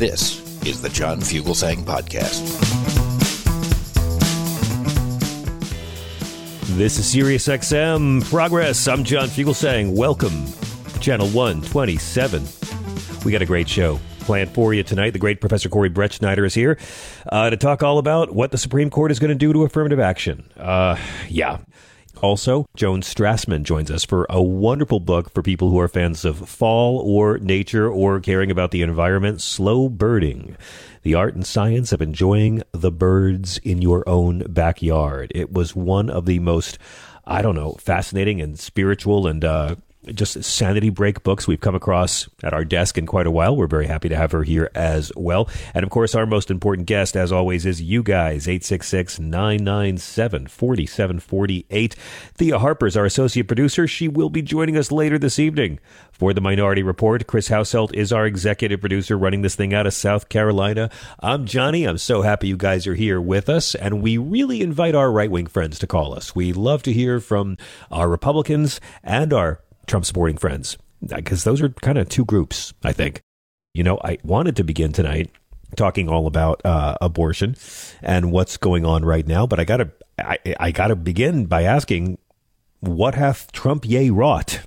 This is the John Fugelsang Podcast. This is Sirius XM Progress. I'm John Fugelsang. Welcome to Channel 127. We got a great show planned for you tonight. The great Professor Corey Brettschneider is here uh, to talk all about what the Supreme Court is going to do to affirmative action. Uh, yeah, also, Joan Strassman joins us for a wonderful book for people who are fans of fall or nature or caring about the environment Slow Birding The Art and Science of Enjoying the Birds in Your Own Backyard. It was one of the most, I don't know, fascinating and spiritual and uh, just sanity break books we've come across at our desk in quite a while. We're very happy to have her here as well. And of course, our most important guest, as always, is you guys, 866 997 4748. Thea Harper is our associate producer. She will be joining us later this evening for the Minority Report. Chris Hauselt is our executive producer running this thing out of South Carolina. I'm Johnny. I'm so happy you guys are here with us. And we really invite our right wing friends to call us. We love to hear from our Republicans and our Trump supporting friends because those are kind of two groups, I think. You know, I wanted to begin tonight talking all about uh, abortion and what's going on right now, but I gotta I, I gotta begin by asking, what hath Trump Ye wrought?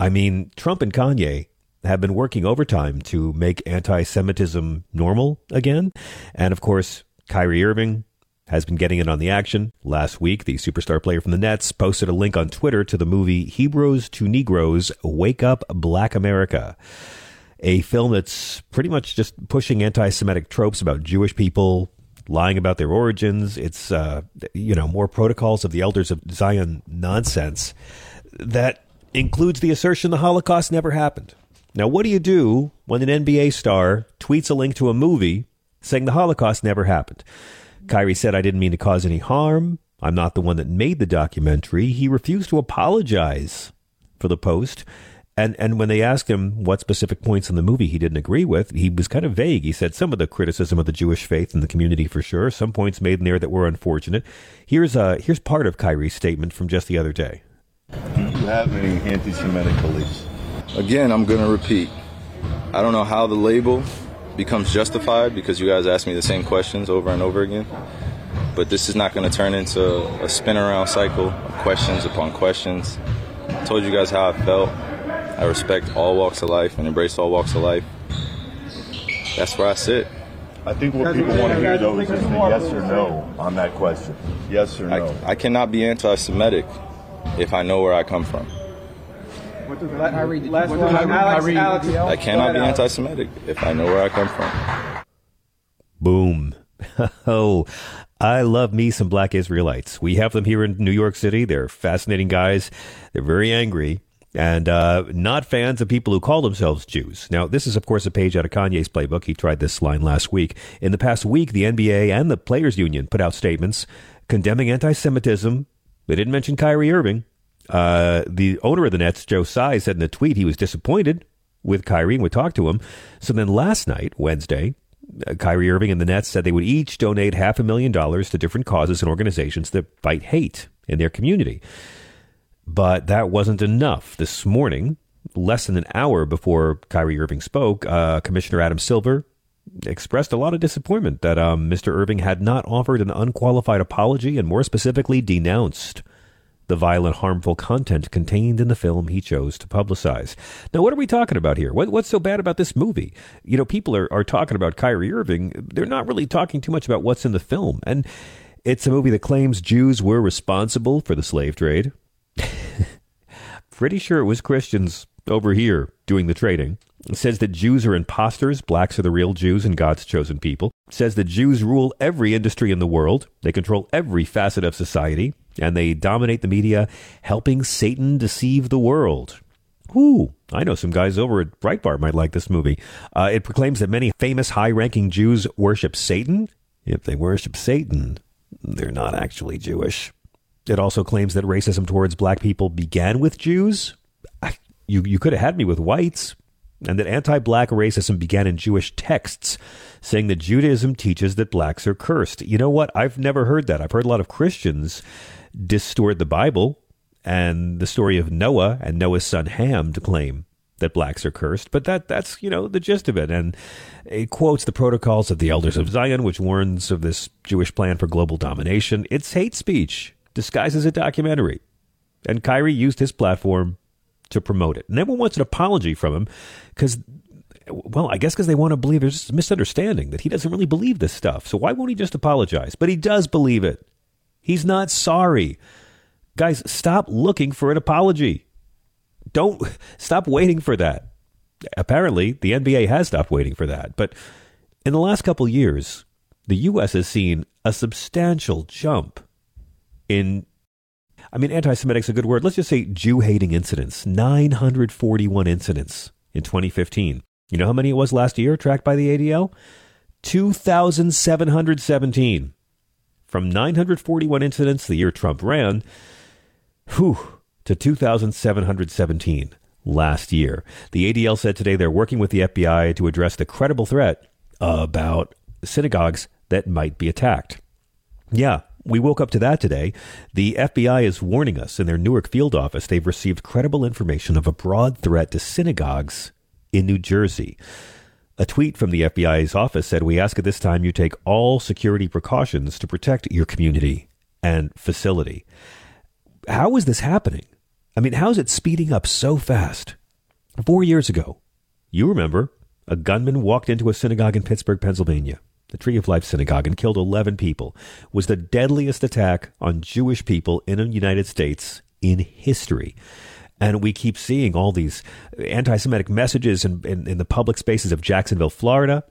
I mean, Trump and Kanye have been working overtime to make anti-Semitism normal again, and of course, Kyrie Irving has been getting in on the action. Last week, the superstar player from the Nets posted a link on Twitter to the movie Hebrews to Negroes Wake Up Black America, a film that's pretty much just pushing anti Semitic tropes about Jewish people. Lying about their origins. It's, uh, you know, more protocols of the elders of Zion nonsense that includes the assertion the Holocaust never happened. Now, what do you do when an NBA star tweets a link to a movie saying the Holocaust never happened? Kyrie said, I didn't mean to cause any harm. I'm not the one that made the documentary. He refused to apologize for the post. And, and when they asked him what specific points in the movie he didn't agree with, he was kind of vague. He said some of the criticism of the Jewish faith and the community for sure, some points made in there that were unfortunate. Here's, uh, here's part of Kyrie's statement from just the other day. Do you have any anti Semitic beliefs? Again, I'm going to repeat. I don't know how the label becomes justified because you guys ask me the same questions over and over again. But this is not going to turn into a spin around cycle of questions upon questions. I told you guys how I felt. I respect all walks of life and embrace all walks of life. That's where I sit. I think what people want to hear though is just a yes or no on that question. Yes or no. I, I cannot be anti Semitic if I know where I come from. I cannot be anti Semitic if I know where I come from. Boom. oh, I love me some black Israelites. We have them here in New York City. They're fascinating guys. They're very angry and uh, not fans of people who call themselves Jews. Now, this is, of course, a page out of Kanye's playbook. He tried this line last week. In the past week, the NBA and the Players Union put out statements condemning anti Semitism. They didn't mention Kyrie Irving. Uh, the owner of the Nets, Joe Tsai, said in a tweet he was disappointed with Kyrie and would talk to him. So then last night, Wednesday, uh, Kyrie Irving and the Nets said they would each donate half a million dollars to different causes and organizations that fight hate in their community. But that wasn't enough. This morning, less than an hour before Kyrie Irving spoke, uh, Commissioner Adam Silver expressed a lot of disappointment that um, Mr. Irving had not offered an unqualified apology and, more specifically, denounced the violent, harmful content contained in the film he chose to publicize. Now, what are we talking about here? What, what's so bad about this movie? You know, people are, are talking about Kyrie Irving. They're not really talking too much about what's in the film. And it's a movie that claims Jews were responsible for the slave trade. Pretty sure it was Christians over here doing the trading. It says that Jews are imposters, blacks are the real Jews and God's chosen people. It says that Jews rule every industry in the world. They control every facet of society and they dominate the media, helping Satan deceive the world. Ooh, I know some guys over at Breitbart might like this movie. Uh, it proclaims that many famous high ranking Jews worship Satan. If they worship Satan, they're not actually Jewish. It also claims that racism towards black people began with Jews. You, you could have had me with whites. And that anti black racism began in Jewish texts, saying that Judaism teaches that blacks are cursed. You know what? I've never heard that. I've heard a lot of Christians distort the Bible and the story of Noah and Noah's son Ham to claim that blacks are cursed, but that that's you know the gist of it, and it quotes the protocols of the elders of Zion, which warns of this Jewish plan for global domination. It's hate speech disguised as a documentary, and Kyrie used his platform to promote it. And everyone wants an apology from him because, well, I guess because they want to believe there's a misunderstanding that he doesn't really believe this stuff. So why won't he just apologize? But he does believe it. He's not sorry. Guys, stop looking for an apology. Don't stop waiting for that. Apparently, the NBA has stopped waiting for that. But in the last couple years, the U.S. has seen a substantial jump in, I mean, anti Semitic is a good word. Let's just say Jew hating incidents 941 incidents in 2015. You know how many it was last year, tracked by the ADL? 2,717 from 941 incidents the year Trump ran, whew, to 2,717 last year. The ADL said today they're working with the FBI to address the credible threat about synagogues that might be attacked. Yeah, we woke up to that today. The FBI is warning us in their Newark field office they've received credible information of a broad threat to synagogues in New Jersey. A tweet from the FBI's office said, We ask at this time you take all security precautions to protect your community and facility. How is this happening? I mean, how is it speeding up so fast? Four years ago, you remember, a gunman walked into a synagogue in Pittsburgh, Pennsylvania, the Tree of Life Synagogue, and killed 11 people. Was the deadliest attack on Jewish people in the United States in history. And we keep seeing all these anti Semitic messages in, in, in, the public spaces of Jacksonville, Florida.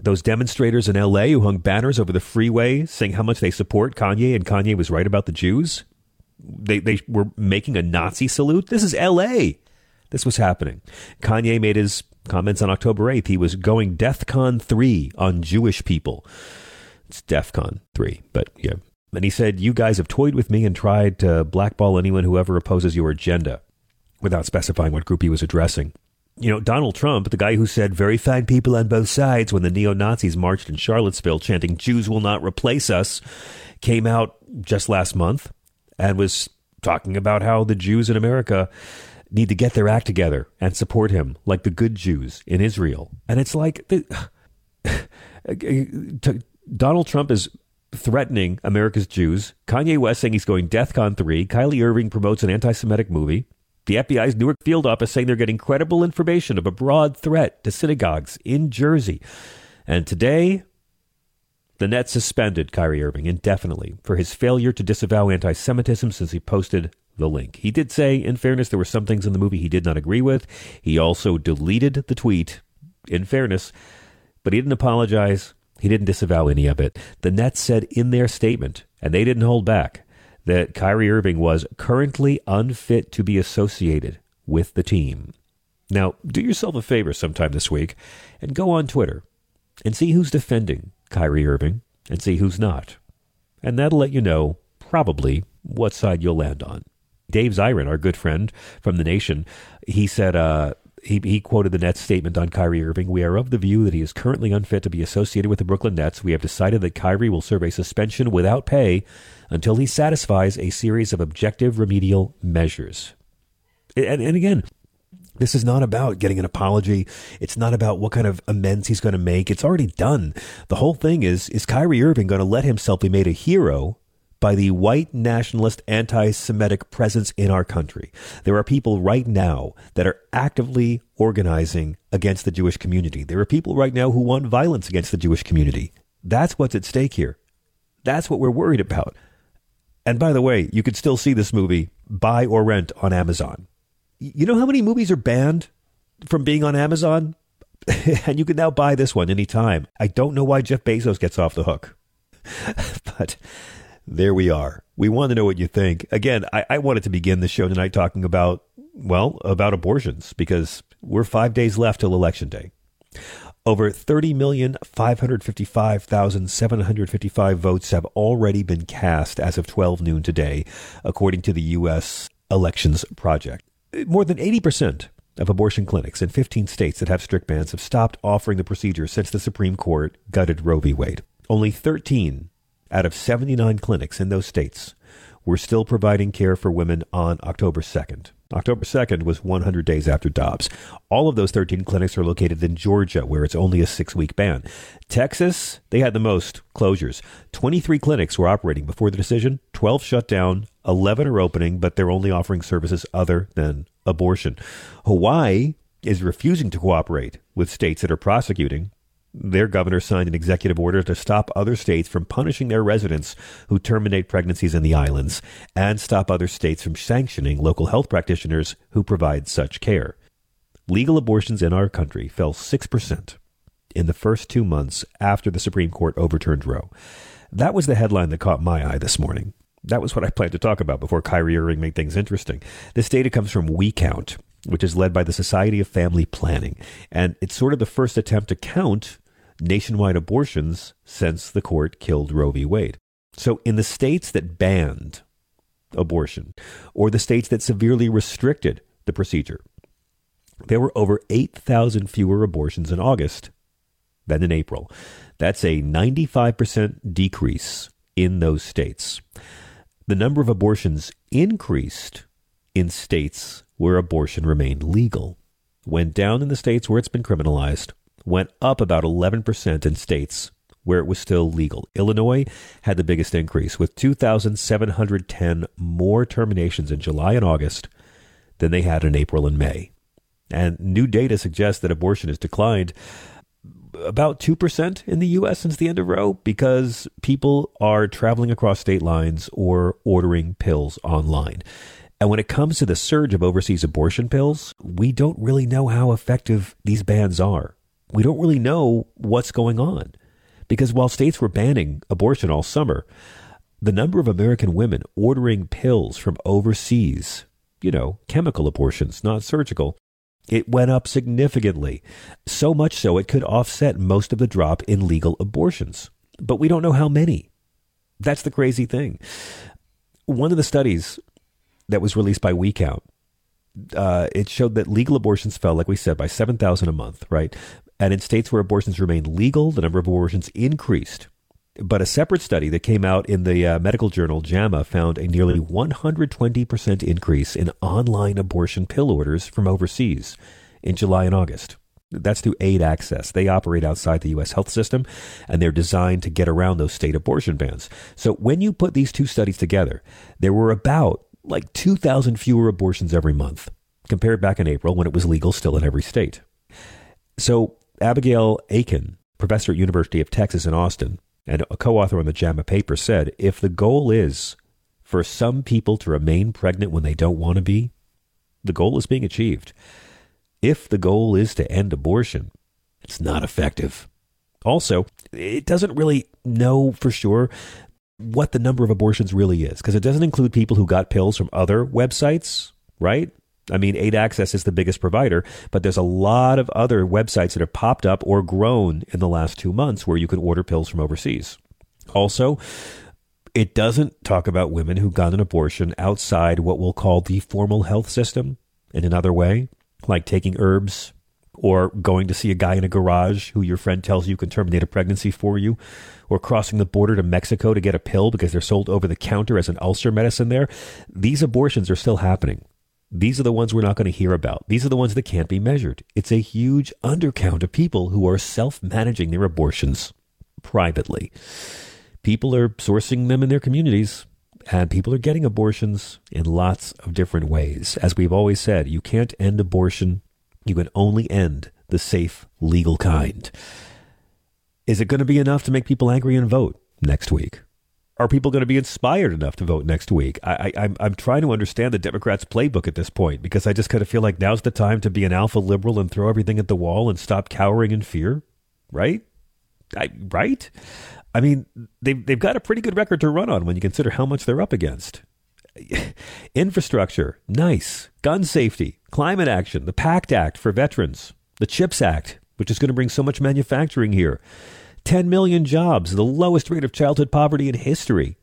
Those demonstrators in LA who hung banners over the freeway saying how much they support Kanye and Kanye was right about the Jews. They, they were making a Nazi salute. This is LA. This was happening. Kanye made his comments on October 8th. He was going DEFCON 3 on Jewish people. It's DEFCON 3, but yeah. And he said, You guys have toyed with me and tried to blackball anyone who ever opposes your agenda without specifying what group he was addressing. You know, Donald Trump, the guy who said very fine people on both sides when the neo Nazis marched in Charlottesville chanting, Jews will not replace us, came out just last month and was talking about how the Jews in America need to get their act together and support him like the good Jews in Israel. And it's like Donald Trump is threatening America's Jews. Kanye West saying he's going DEFCON 3. Kyrie Irving promotes an anti Semitic movie. The FBI's Newark field office saying they're getting credible information of a broad threat to synagogues in Jersey. And today, the net suspended Kyrie Irving indefinitely for his failure to disavow anti Semitism since he posted the link. He did say, in fairness, there were some things in the movie he did not agree with. He also deleted the tweet, in fairness, but he didn't apologize. He didn't disavow any of it. The net said in their statement, and they didn't hold back, that Kyrie Irving was currently unfit to be associated with the team. Now, do yourself a favor sometime this week and go on Twitter and see who's defending Kyrie Irving and see who's not. And that'll let you know probably what side you'll land on. Dave Zirin, our good friend from The Nation, he said, uh, he, he quoted the Nets statement on Kyrie Irving. We are of the view that he is currently unfit to be associated with the Brooklyn Nets. We have decided that Kyrie will serve a suspension without pay until he satisfies a series of objective remedial measures. And, and again, This is not about getting an apology. It's not about what kind of amends he's going to make. It's already done. The whole thing is is Kyrie Irving going to let himself be made a hero by the white nationalist anti Semitic presence in our country? There are people right now that are actively organizing against the Jewish community. There are people right now who want violence against the Jewish community. That's what's at stake here. That's what we're worried about. And by the way, you can still see this movie buy or rent on Amazon. You know how many movies are banned from being on Amazon? and you can now buy this one anytime. I don't know why Jeff Bezos gets off the hook. but there we are. We want to know what you think. Again, I, I wanted to begin the show tonight talking about, well, about abortions because we're five days left till Election Day. Over 30,555,755 votes have already been cast as of 12 noon today, according to the U.S. Elections Project. More than 80% of abortion clinics in 15 states that have strict bans have stopped offering the procedure since the Supreme Court gutted Roe v. Wade. Only 13 out of 79 clinics in those states were still providing care for women on October 2nd. October 2nd was 100 days after Dobbs. All of those 13 clinics are located in Georgia, where it's only a six week ban. Texas, they had the most closures. 23 clinics were operating before the decision, 12 shut down, 11 are opening, but they're only offering services other than abortion. Hawaii is refusing to cooperate with states that are prosecuting their governor signed an executive order to stop other states from punishing their residents who terminate pregnancies in the islands and stop other states from sanctioning local health practitioners who provide such care. Legal abortions in our country fell 6% in the first two months after the Supreme Court overturned Roe. That was the headline that caught my eye this morning. That was what I planned to talk about before Kyrie Irving made things interesting. This data comes from WeCount, which is led by the Society of Family Planning. And it's sort of the first attempt to count nationwide abortions since the court killed Roe v. Wade. So, in the states that banned abortion or the states that severely restricted the procedure, there were over 8,000 fewer abortions in August than in April. That's a 95% decrease in those states. The number of abortions increased in states where abortion remained legal, went down in the states where it's been criminalized, went up about 11% in states where it was still legal. Illinois had the biggest increase with 2,710 more terminations in July and August than they had in April and May. And new data suggests that abortion has declined about 2% in the U.S. since the end of Roe because people are traveling across state lines or ordering pills online. And when it comes to the surge of overseas abortion pills, we don't really know how effective these bans are we don't really know what's going on. Because while states were banning abortion all summer, the number of American women ordering pills from overseas, you know, chemical abortions, not surgical, it went up significantly. So much so it could offset most of the drop in legal abortions. But we don't know how many. That's the crazy thing. One of the studies that was released by WeCount, uh, it showed that legal abortions fell, like we said, by 7,000 a month, right? And in states where abortions remain legal, the number of abortions increased. But a separate study that came out in the uh, medical journal JAMA found a nearly 120% increase in online abortion pill orders from overseas in July and August. That's through Aid Access. They operate outside the U.S. health system, and they're designed to get around those state abortion bans. So when you put these two studies together, there were about like 2,000 fewer abortions every month compared back in April when it was legal still in every state. So Abigail Aiken, professor at University of Texas in Austin and a co-author on the JAMA paper, said if the goal is for some people to remain pregnant when they don't want to be, the goal is being achieved. If the goal is to end abortion, it's not effective. Also, it doesn't really know for sure what the number of abortions really is because it doesn't include people who got pills from other websites, right? I mean, Aid Access is the biggest provider, but there's a lot of other websites that have popped up or grown in the last two months where you can order pills from overseas. Also, it doesn't talk about women who got an abortion outside what we'll call the formal health system in another way, like taking herbs or going to see a guy in a garage who your friend tells you can terminate a pregnancy for you, or crossing the border to Mexico to get a pill because they're sold over the counter as an ulcer medicine there. These abortions are still happening these are the ones we're not going to hear about. These are the ones that can't be measured. It's a huge undercount of people who are self managing their abortions privately. People are sourcing them in their communities, and people are getting abortions in lots of different ways. As we've always said, you can't end abortion, you can only end the safe, legal kind. Is it going to be enough to make people angry and vote next week? Are people going to be inspired enough to vote next week? I, I, I'm, I'm trying to understand the Democrats' playbook at this point because I just kind of feel like now's the time to be an alpha liberal and throw everything at the wall and stop cowering in fear, right? I, right? I mean, they've, they've got a pretty good record to run on when you consider how much they're up against. Infrastructure, nice. Gun safety, climate action, the PACT Act for veterans, the CHIPS Act, which is going to bring so much manufacturing here. 10 million jobs, the lowest rate of childhood poverty in history.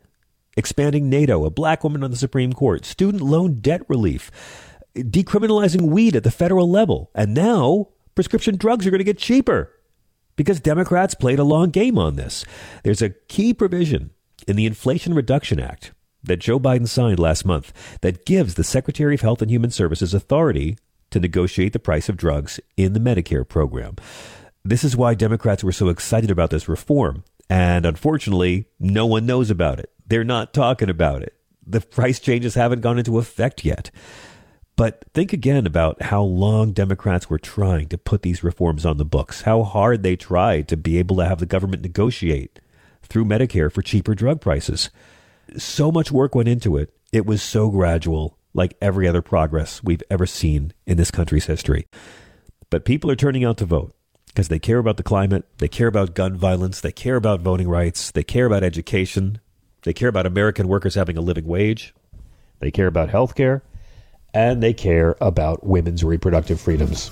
Expanding NATO, a black woman on the Supreme Court, student loan debt relief, decriminalizing weed at the federal level. And now prescription drugs are going to get cheaper because Democrats played a long game on this. There's a key provision in the Inflation Reduction Act that Joe Biden signed last month that gives the Secretary of Health and Human Services authority to negotiate the price of drugs in the Medicare program. This is why Democrats were so excited about this reform. And unfortunately, no one knows about it. They're not talking about it. The price changes haven't gone into effect yet. But think again about how long Democrats were trying to put these reforms on the books, how hard they tried to be able to have the government negotiate through Medicare for cheaper drug prices. So much work went into it. It was so gradual, like every other progress we've ever seen in this country's history. But people are turning out to vote because they care about the climate, they care about gun violence, they care about voting rights, they care about education, they care about American workers having a living wage, they care about health care, and they care about women's reproductive freedoms.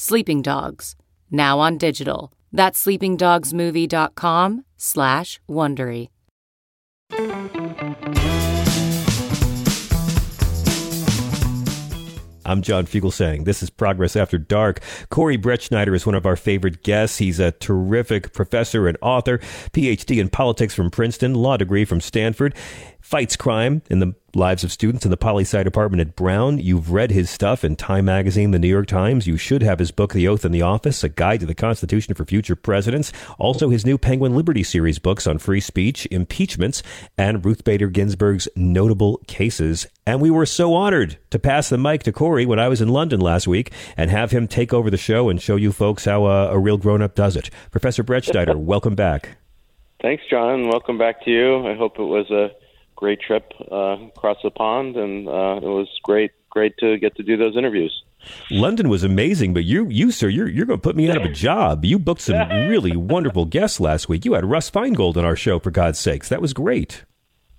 Sleeping Dogs, now on digital. That's sleepingdogsmovie.com slash Wondery. I'm John Fugelsang this is Progress After Dark. Corey Brettschneider is one of our favorite guests. He's a terrific professor and author, PhD in politics from Princeton, law degree from Stanford fights crime in the lives of students in the poli sci department at Brown. You've read his stuff in Time Magazine, the New York Times. You should have his book, The Oath and the Office, A Guide to the Constitution for Future Presidents. Also, his new Penguin Liberty series books on free speech, impeachments, and Ruth Bader Ginsburg's notable cases. And we were so honored to pass the mic to Corey when I was in London last week and have him take over the show and show you folks how uh, a real grown up does it. Professor Brettschneider, welcome back. Thanks, John. Welcome back to you. I hope it was a great trip uh, across the pond, and uh, it was great, great to get to do those interviews. London was amazing, but you, you sir, you're you're going to put me out of a job. You booked some really wonderful guests last week. You had Russ Feingold on our show, for God's sakes. That was great.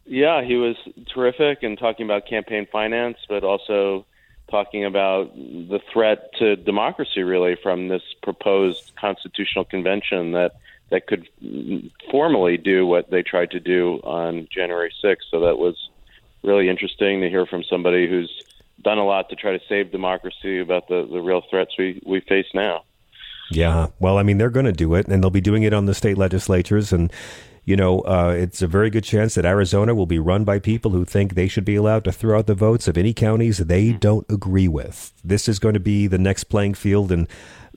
Yeah, he was terrific and talking about campaign finance, but also talking about the threat to democracy, really, from this proposed constitutional convention that that could formally do what they tried to do on January 6th. So that was really interesting to hear from somebody who's done a lot to try to save democracy about the, the real threats we, we face now. Yeah. Well, I mean, they're going to do it, and they'll be doing it on the state legislatures. And, you know, uh, it's a very good chance that Arizona will be run by people who think they should be allowed to throw out the votes of any counties they don't agree with. This is going to be the next playing field. And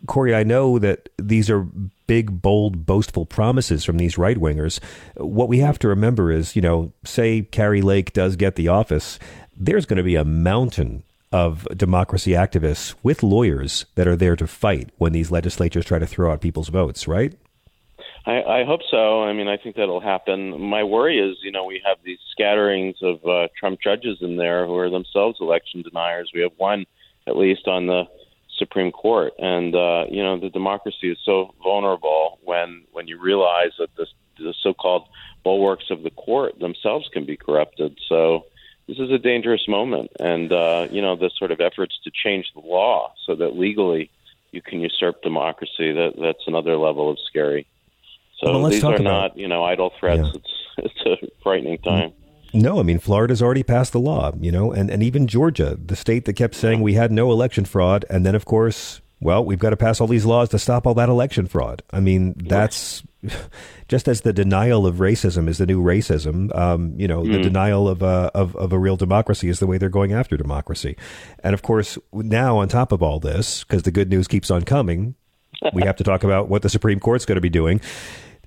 Corey, I know that these are big, bold, boastful promises from these right wingers. What we have to remember is, you know, say Kari Lake does get the office, there's going to be a mountain of democracy activists with lawyers that are there to fight when these legislatures try to throw out people's votes, right? I, I hope so. I mean, I think that'll happen. My worry is, you know, we have these scatterings of uh, Trump judges in there who are themselves election deniers. We have one, at least, on the Supreme Court, and uh, you know, the democracy is so vulnerable when when you realize that the, the so-called bulwarks of the court themselves can be corrupted. So this is a dangerous moment, and uh, you know the sort of efforts to change the law so that legally you can usurp democracy. That that's another level of scary. So well, these are not you know idle threats. Yeah. It's it's a frightening time. No, I mean Florida's already passed the law, you know, and, and even Georgia, the state that kept saying we had no election fraud, and then of course, well, we've got to pass all these laws to stop all that election fraud. I mean, that's just as the denial of racism is the new racism, um, you know, mm. the hmm. denial of, uh, of, of a real democracy is the way they're going after democracy. And of course, now on top of all this, because the good news keeps on coming, we have to talk about what the Supreme Court's going to be doing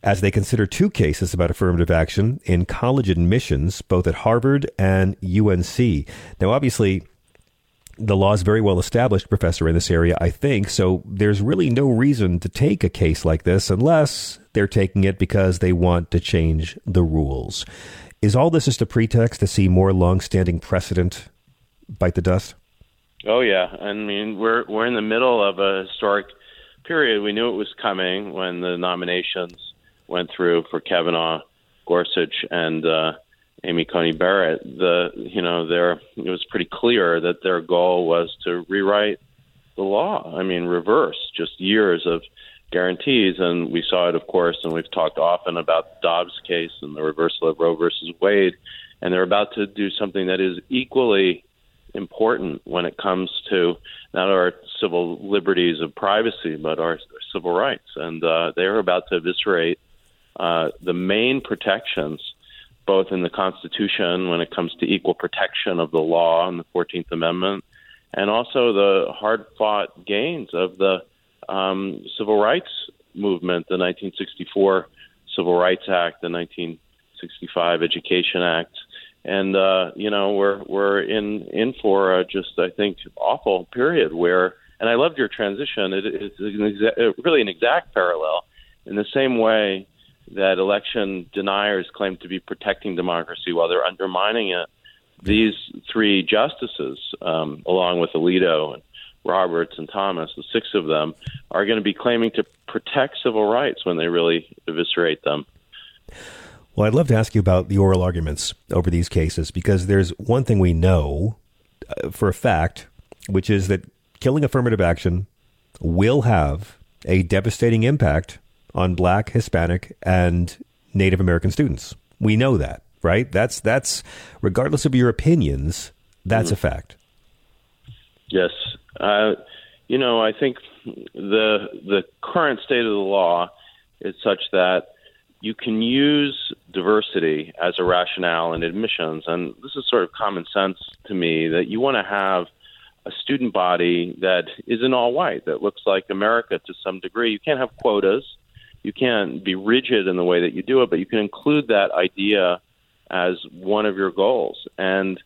as they consider two cases about affirmative action in college admissions, both at Harvard and UNC. Now, obviously, the law is very well established, Professor, in this area, I think. So there's really no reason to take a case like this unless they're taking it because they want to change the rules. Is all this just a pretext to see more long-standing precedent bite the dust? Oh yeah, I mean we're we're in the middle of a historic period. We knew it was coming when the nominations went through for Kavanaugh, Gorsuch, and uh, Amy Coney Barrett. The you know there it was pretty clear that their goal was to rewrite the law. I mean, reverse just years of guarantees, and we saw it, of course, and we've talked often about Dobbs case and the reversal of Roe versus Wade, and they're about to do something that is equally important when it comes to not our civil liberties of privacy, but our civil rights, and uh, they're about to eviscerate uh, the main protections, both in the Constitution when it comes to equal protection of the law and the 14th Amendment, and also the hard fought gains of the um, civil rights movement, the 1964 Civil Rights Act, the 1965 Education Act. And uh, you know we're we're in in for a just I think awful period where and I loved your transition. It, it's an exa- really an exact parallel in the same way that election deniers claim to be protecting democracy while they're undermining it. These three justices, um, along with Alito and Roberts and Thomas, the six of them, are going to be claiming to protect civil rights when they really eviscerate them. Well, I'd love to ask you about the oral arguments over these cases because there's one thing we know uh, for a fact, which is that killing affirmative action will have a devastating impact on black, Hispanic, and Native American students. We know that, right? That's that's regardless of your opinions, that's mm. a fact. Yes, uh, you know, I think the the current state of the law is such that you can use diversity as a rationale in admissions, and this is sort of common sense to me that you want to have a student body that isn't all white, that looks like America to some degree. You can't have quotas you can't be rigid in the way that you do it, but you can include that idea as one of your goals. And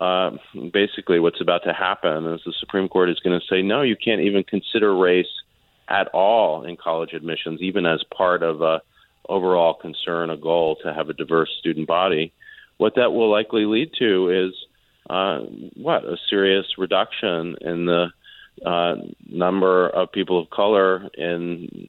uh, basically, what's about to happen is the Supreme Court is going to say, no, you can't even consider race at all in college admissions, even as part of a overall concern, a goal to have a diverse student body. What that will likely lead to is uh, what a serious reduction in the uh, number of people of color in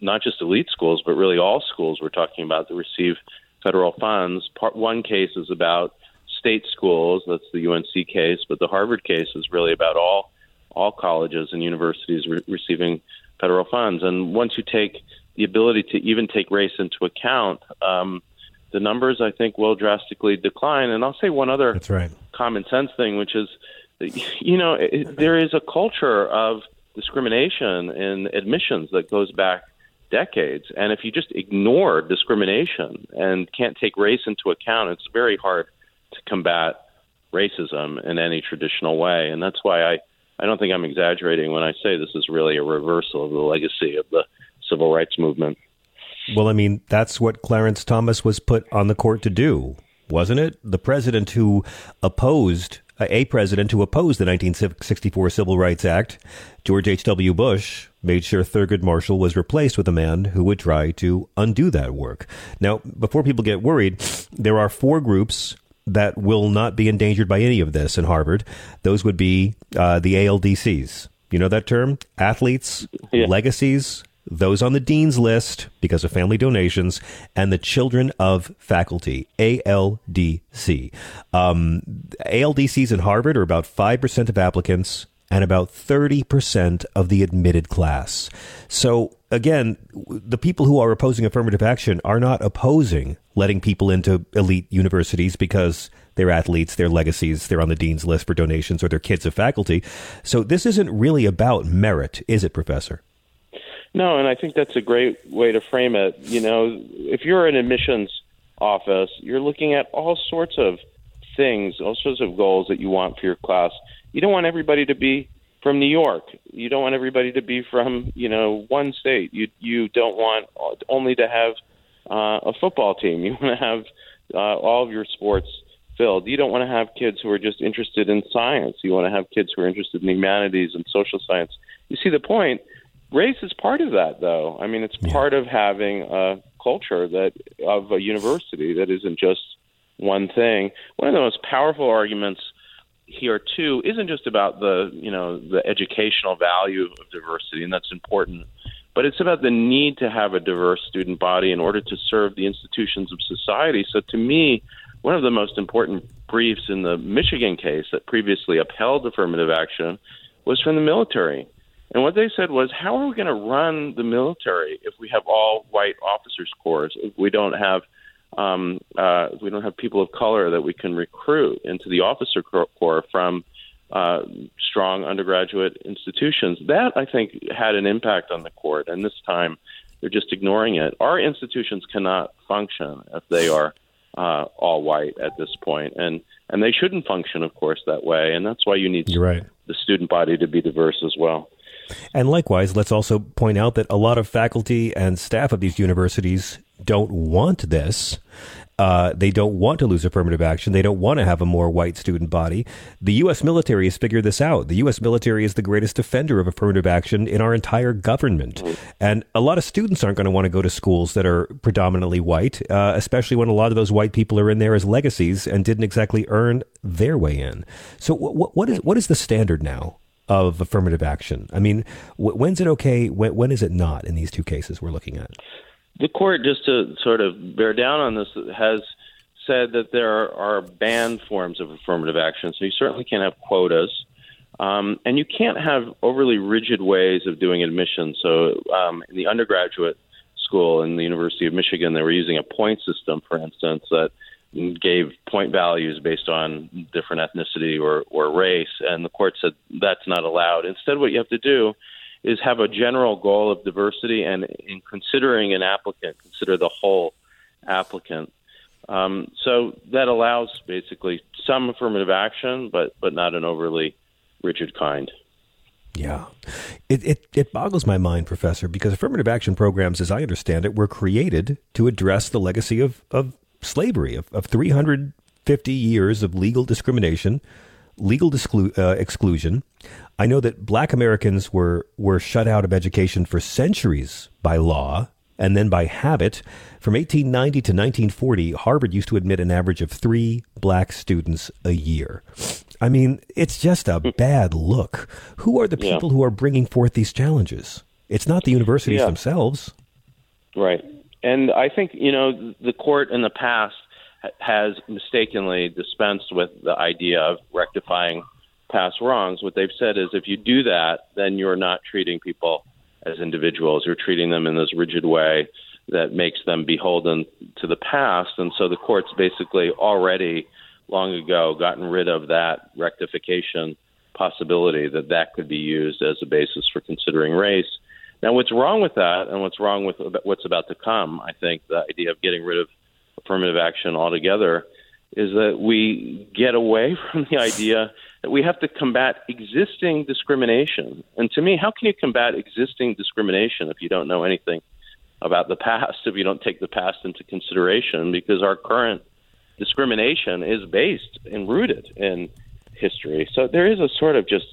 not just elite schools, but really all schools we're talking about that receive federal funds. Part one case is about state schools. That's the UNC case, but the Harvard case is really about all all colleges and universities re- receiving federal funds. And once you take the ability to even take race into account, um, the numbers I think will drastically decline. And I'll say one other That's right. common sense thing, which is, you know, it, there is a culture of discrimination in admissions that goes back decades. And if you just ignore discrimination and can't take race into account, it's very hard to combat racism in any traditional way. And that's why I I don't think I'm exaggerating when I say this is really a reversal of the legacy of the civil rights movement. Well, I mean, that's what Clarence Thomas was put on the court to do, wasn't it? The president who opposed a president who opposed the 1964 Civil Rights Act, George H.W. Bush, made sure Thurgood Marshall was replaced with a man who would try to undo that work. Now, before people get worried, there are four groups that will not be endangered by any of this in Harvard. Those would be uh, the ALDCs. You know that term? Athletes, yeah. legacies, those on the dean's list because of family donations, and the children of faculty, ALDC. Um, ALDCs in Harvard are about 5% of applicants and about 30% of the admitted class. So, again, the people who are opposing affirmative action are not opposing letting people into elite universities because they're athletes, they're legacies, they're on the dean's list for donations, or they're kids of faculty. So, this isn't really about merit, is it, Professor? No, and I think that's a great way to frame it. You know, if you're an admissions office, you're looking at all sorts of things, all sorts of goals that you want for your class. You don't want everybody to be from New York. You don't want everybody to be from, you know, one state. You you don't want only to have uh, a football team. You want to have uh, all of your sports filled. You don't want to have kids who are just interested in science. You want to have kids who are interested in humanities and social science. You see the point? Race is part of that, though. I mean, it's yeah. part of having a culture that of a university that isn't just one thing. One of the most powerful arguments here too isn't just about the you know the educational value of diversity, and that's important, but it's about the need to have a diverse student body in order to serve the institutions of society. So to me, one of the most important briefs in the Michigan case that previously upheld affirmative action was from the military and what they said was, how are we going to run the military if we have all white officers' corps? If we don't have um, uh, we don't have people of color that we can recruit into the officer corps from uh, strong undergraduate institutions. That I think had an impact on the court, and this time they're just ignoring it. Our institutions cannot function if they are uh, all white at this point, and and they shouldn't function, of course, that way. And that's why you need right. the student body to be diverse as well. And likewise, let's also point out that a lot of faculty and staff of these universities don't want this. Uh, they don't want to lose affirmative action. They don't want to have a more white student body. The U.S. military has figured this out. The U.S. military is the greatest defender of affirmative action in our entire government. And a lot of students aren't going to want to go to schools that are predominantly white, uh, especially when a lot of those white people are in there as legacies and didn't exactly earn their way in. So, what, what is what is the standard now? Of affirmative action? I mean, when's it okay? When, when is it not in these two cases we're looking at? The court, just to sort of bear down on this, has said that there are banned forms of affirmative action. So you certainly can't have quotas. Um, and you can't have overly rigid ways of doing admission. So um, in the undergraduate school in the University of Michigan, they were using a point system, for instance, that gave point values based on different ethnicity or, or race, and the court said that's not allowed. Instead, what you have to do is have a general goal of diversity, and in considering an applicant, consider the whole applicant. Um, so that allows basically some affirmative action, but but not an overly rigid kind. Yeah. It, it, it boggles my mind, Professor, because affirmative action programs, as I understand it, were created to address the legacy of, of slavery, of, of 350 years of legal discrimination, legal disclu- uh, exclusion. I know that black Americans were, were shut out of education for centuries by law and then by habit. From 1890 to 1940, Harvard used to admit an average of three black students a year. I mean, it's just a bad look. Who are the people yeah. who are bringing forth these challenges? It's not the universities yeah. themselves. Right. And I think, you know, the court in the past has mistakenly dispensed with the idea of rectifying past wrongs. What they've said is if you do that, then you're not treating people as individuals. You're treating them in this rigid way that makes them beholden to the past. And so the court's basically already long ago gotten rid of that rectification possibility that that could be used as a basis for considering race. Now, what's wrong with that, and what's wrong with what's about to come, I think the idea of getting rid of affirmative action altogether is that we get away from the idea that we have to combat existing discrimination. And to me, how can you combat existing discrimination if you don't know anything about the past, if you don't take the past into consideration? Because our current discrimination is based and rooted in history. So there is a sort of just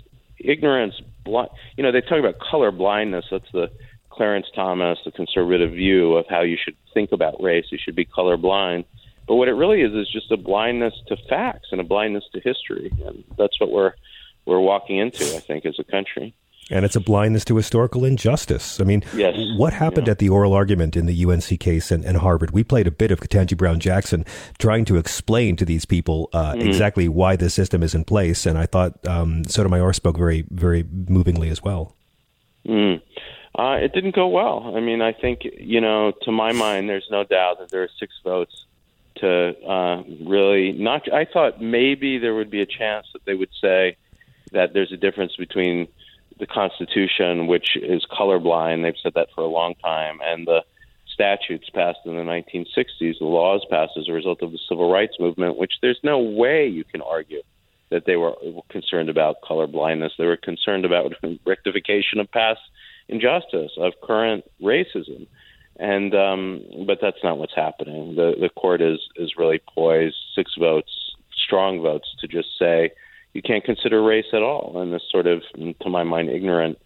ignorance. Blind, you know, they talk about color blindness. That's the Clarence Thomas, the conservative view of how you should think about race. You should be color blind. But what it really is is just a blindness to facts and a blindness to history, and that's what we're we're walking into, I think, as a country. And it's a blindness to historical injustice. I mean, yes. what happened yeah. at the oral argument in the UNC case and, and, Harvard? We played a bit of Ketanji Brown Jackson trying to explain to these people uh, mm. exactly why this system is in place. And I thought um, Sotomayor spoke very, very movingly as well. Mm. Uh, it didn't go well. I mean, I think, you know, to my mind, there's no doubt that there are six votes to uh, really not. I thought maybe there would be a chance that they would say that there's a difference between the Constitution, which is colorblind. They've said that for a long time, and the statutes passed in the 1960s, the laws passed as a result of the civil rights movement, which there's no way you can argue that they were concerned about color blindness. They were concerned about rectification of past injustice, of current racism. And um, but that's not what's happening. The the court is is really poised, six votes, strong votes, to just say you can't consider race at all. And this sort of, to my mind, ignorant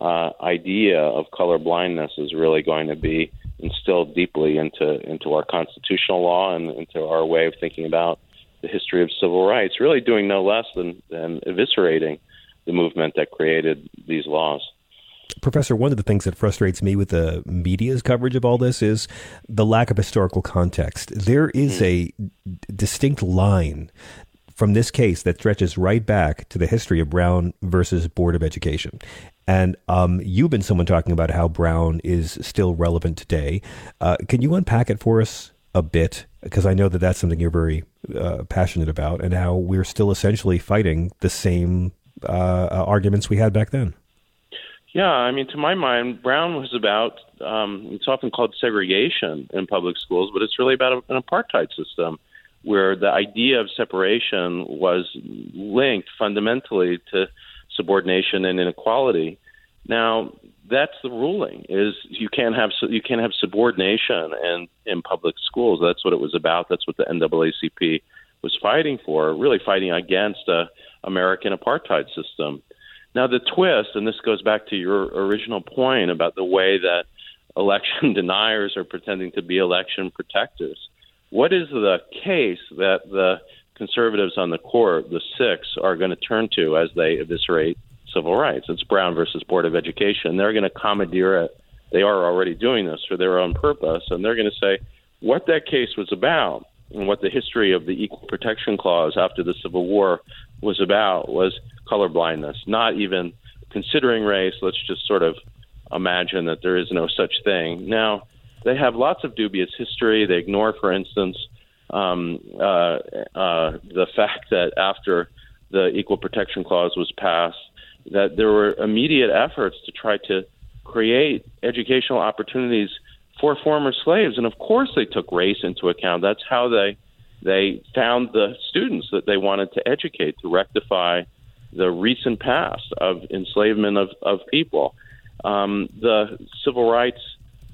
uh, idea of color blindness is really going to be instilled deeply into into our constitutional law and into our way of thinking about the history of civil rights. Really, doing no less than than eviscerating the movement that created these laws. Professor, one of the things that frustrates me with the media's coverage of all this is the lack of historical context. There is hmm. a distinct line from this case that stretches right back to the history of Brown versus Board of Education. And um, you've been someone talking about how Brown is still relevant today. Uh, can you unpack it for us a bit? Because I know that that's something you're very uh, passionate about, and how we're still essentially fighting the same uh, arguments we had back then. Yeah, I mean, to my mind, Brown was about. Um, it's often called segregation in public schools, but it's really about an apartheid system where the idea of separation was linked fundamentally to subordination and inequality. Now, that's the ruling: is you can't have you can't have subordination in in public schools. That's what it was about. That's what the NAACP was fighting for, really fighting against a American apartheid system. Now, the twist, and this goes back to your original point about the way that election deniers are pretending to be election protectors. What is the case that the conservatives on the court, the six, are going to turn to as they eviscerate civil rights? It's Brown versus Board of Education. They're going to commandeer it. They are already doing this for their own purpose, and they're going to say what that case was about and what the history of the Equal Protection Clause after the Civil War was about was colorblindness, not even considering race. Let's just sort of imagine that there is no such thing. Now, they have lots of dubious history. They ignore, for instance, um, uh, uh, the fact that after the Equal Protection Clause was passed, that there were immediate efforts to try to create educational opportunities for former slaves, and of course they took race into account. That's how they they found the students that they wanted to educate to rectify the recent past of enslavement of, of people. Um, the civil rights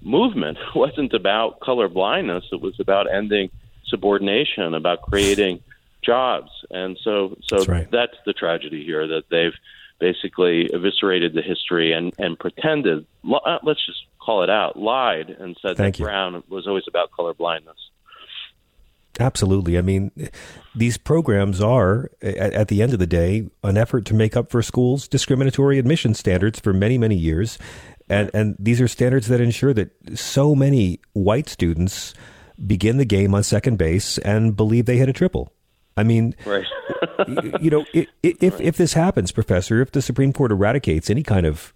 movement wasn't about color blindness, it was about ending subordination, about creating jobs. And so, so that's, right. that's the tragedy here that they've basically eviscerated the history and, and pretended, uh, let's just call it out, lied and said Thank that you. Brown was always about color blindness. Absolutely. I mean, these programs are, at, at, the end of the day, an effort to make up for schools' discriminatory admission standards for many, many years. And, and these are standards that ensure that so many white students begin the game on second base and believe they hit a triple. I mean, right. you know, if, if, if this happens, Professor, if the Supreme Court eradicates any kind of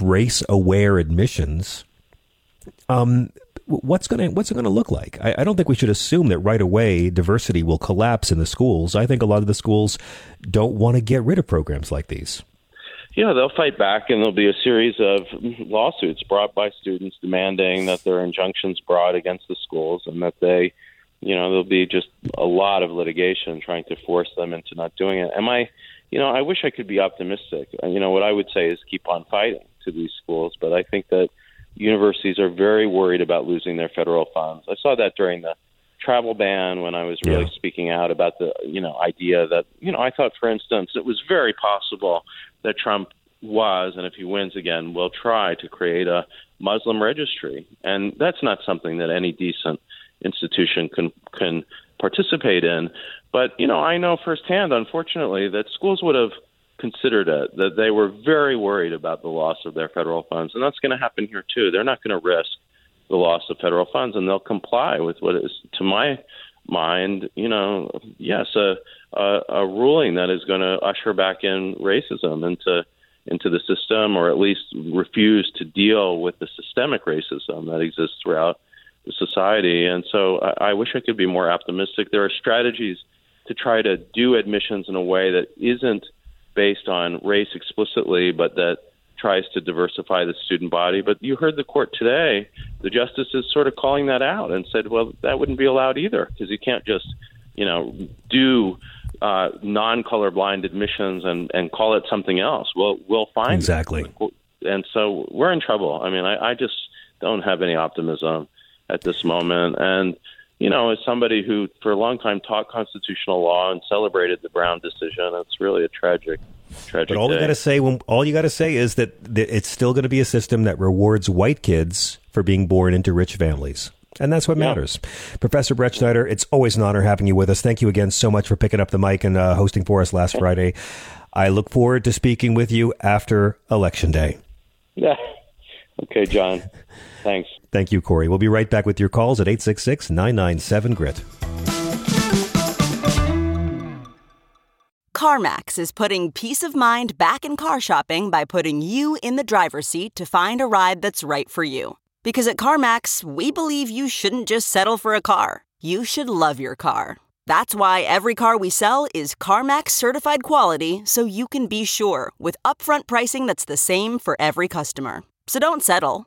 race aware admissions, um, what's going to what's it going to look like? I, I, don't think we should assume that right away diversity will collapse in the schools. I think a lot of the schools don't want to get rid of programs like these. Yeah, they'll fight back, and there'll be a series of lawsuits brought by students demanding that there are injunctions brought against the schools, and that they, you know, there'll be just a lot of litigation trying to force them into not doing it. And my you know, I wish I could be optimistic. Uh, you know, what I would say is keep on fighting to these schools, but I think that universities are very worried about losing their federal funds. I saw that during the travel ban when I was really yeah. speaking out about the you know idea that you know I thought for instance it was very possible that Trump was and if he wins again will try to create a Muslim registry. And that's not something that any decent institution can can participate in. But you know I know firsthand unfortunately that schools would have considered it that they were very worried about the loss of their federal funds. And that's going to happen here too. They're not going to risk the loss of federal funds, and they'll comply with what is, to my mind, you know, yes, a a, a ruling that is going to usher back in racism into into the system, or at least refuse to deal with the systemic racism that exists throughout society. And so, I, I wish I could be more optimistic. There are strategies to try to do admissions in a way that isn't based on race explicitly, but that tries to diversify the student body. But you heard the court today, the justice is sort of calling that out and said, well, that wouldn't be allowed either because you can't just, you know, do uh, non-colorblind admissions and, and call it something else. Well, we'll find exactly. It. And so we're in trouble. I mean, I, I just don't have any optimism at this moment. And you know, as somebody who for a long time taught constitutional law and celebrated the Brown decision, it's really a tragic Tragic but all day. you got to say when all you got to say is that, it's still going to be a system that rewards white kids for being born into rich families. And that's what yeah. matters. Professor Brettschneider, it's always an honor having you with us. Thank you again so much for picking up the mic and uh, hosting for us last Friday. I look forward to speaking with you after Election Day. Yeah. Okay, John. Thanks. Thank you, Corey. We'll be right back with your calls at 866 997 GRIT. CarMax is putting peace of mind back in car shopping by putting you in the driver's seat to find a ride that's right for you. Because at CarMax, we believe you shouldn't just settle for a car, you should love your car. That's why every car we sell is CarMax certified quality so you can be sure with upfront pricing that's the same for every customer. So don't settle.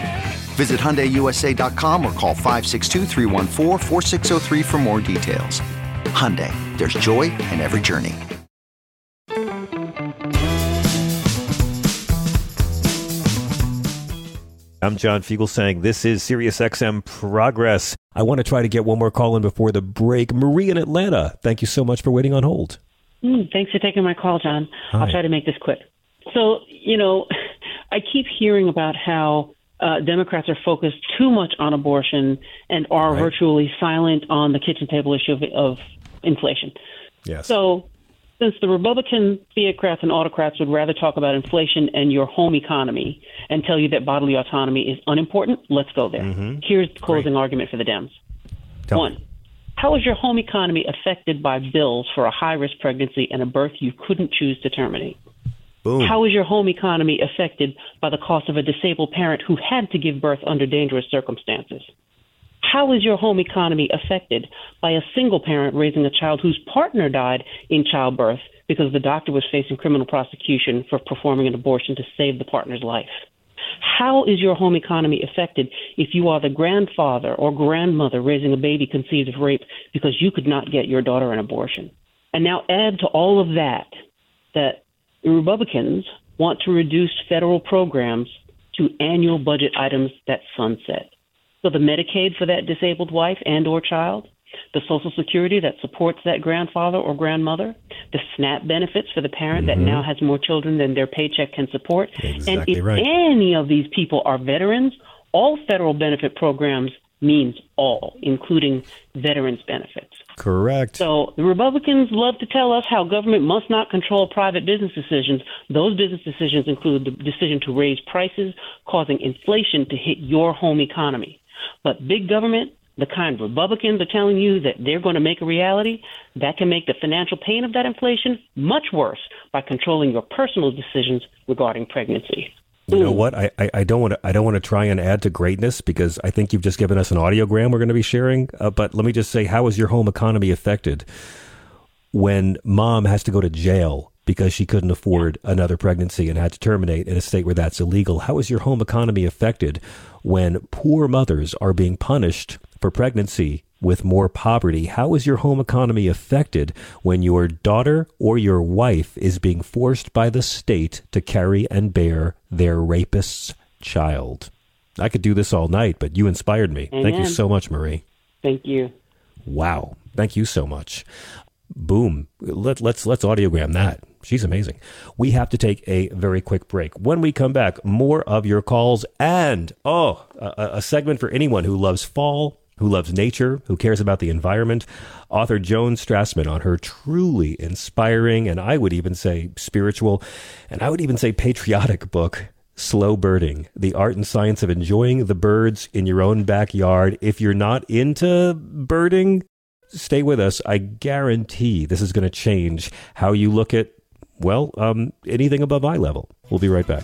Visit HyundaiUSA.com or call 562 for more details. Hyundai, there's joy in every journey. I'm John Fugelsang this is SiriusXM Progress. I want to try to get one more call in before the break. Marie in Atlanta, thank you so much for waiting on hold. Mm, thanks for taking my call, John. Hi. I'll try to make this quick. So, you know, I keep hearing about how uh, Democrats are focused too much on abortion and are right. virtually silent on the kitchen table issue of, of inflation. Yes. So since the Republican theocrats and autocrats would rather talk about inflation and your home economy and tell you that bodily autonomy is unimportant, let's go there. Mm-hmm. Here's the closing Great. argument for the Dems. Tell One, me. how is your home economy affected by bills for a high risk pregnancy and a birth you couldn't choose to terminate? Boom. How is your home economy affected by the cost of a disabled parent who had to give birth under dangerous circumstances? How is your home economy affected by a single parent raising a child whose partner died in childbirth because the doctor was facing criminal prosecution for performing an abortion to save the partner's life? How is your home economy affected if you are the grandfather or grandmother raising a baby conceived of rape because you could not get your daughter an abortion? And now add to all of that that the Republicans want to reduce federal programs to annual budget items that sunset. So the Medicaid for that disabled wife and or child, the Social Security that supports that grandfather or grandmother, the SNAP benefits for the parent mm-hmm. that now has more children than their paycheck can support. Exactly and if right. any of these people are veterans, all federal benefit programs means all, including veterans benefits. Correct. So the Republicans love to tell us how government must not control private business decisions. Those business decisions include the decision to raise prices, causing inflation to hit your home economy. But big government the kind Republicans are telling you that they're going to make a reality, that can make the financial pain of that inflation much worse by controlling your personal decisions regarding pregnancy. You know what? I, I, I don't want to I don't want to try and add to greatness because I think you've just given us an audiogram we're going to be sharing. Uh, but let me just say, how is your home economy affected when mom has to go to jail because she couldn't afford another pregnancy and had to terminate in a state where that's illegal? How is your home economy affected when poor mothers are being punished for pregnancy with more poverty. How is your home economy affected when your daughter or your wife is being forced by the state to carry and bear their rapist's child? I could do this all night, but you inspired me. Amen. Thank you so much, Marie. Thank you. Wow. Thank you so much. Boom. Let, let's let's audiogram that. She's amazing. We have to take a very quick break. When we come back, more of your calls and oh, a, a segment for anyone who loves fall who loves nature, who cares about the environment. Author Joan Strassman on her truly inspiring, and I would even say spiritual, and I would even say patriotic book, Slow Birding The Art and Science of Enjoying the Birds in Your Own Backyard. If you're not into birding, stay with us. I guarantee this is going to change how you look at, well, um, anything above eye level. We'll be right back.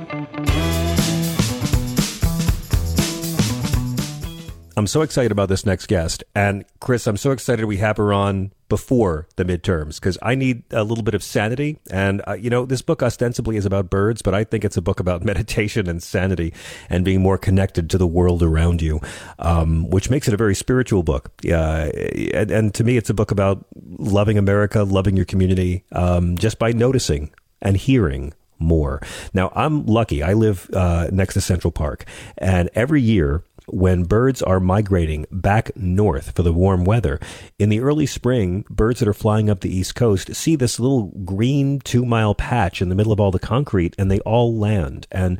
I'm so excited about this next guest. And Chris, I'm so excited we have her on before the midterms because I need a little bit of sanity. And, uh, you know, this book ostensibly is about birds, but I think it's a book about meditation and sanity and being more connected to the world around you, um, which makes it a very spiritual book. Uh, and, and, to me, it's a book about loving America, loving your community, um, just by noticing and hearing more. Now, I'm lucky. I live uh, next to Central Park, and every year when birds are migrating back north for the warm weather. In the early spring, birds that are flying up the East Coast see this little green two mile patch in the middle of all the concrete and they all land. And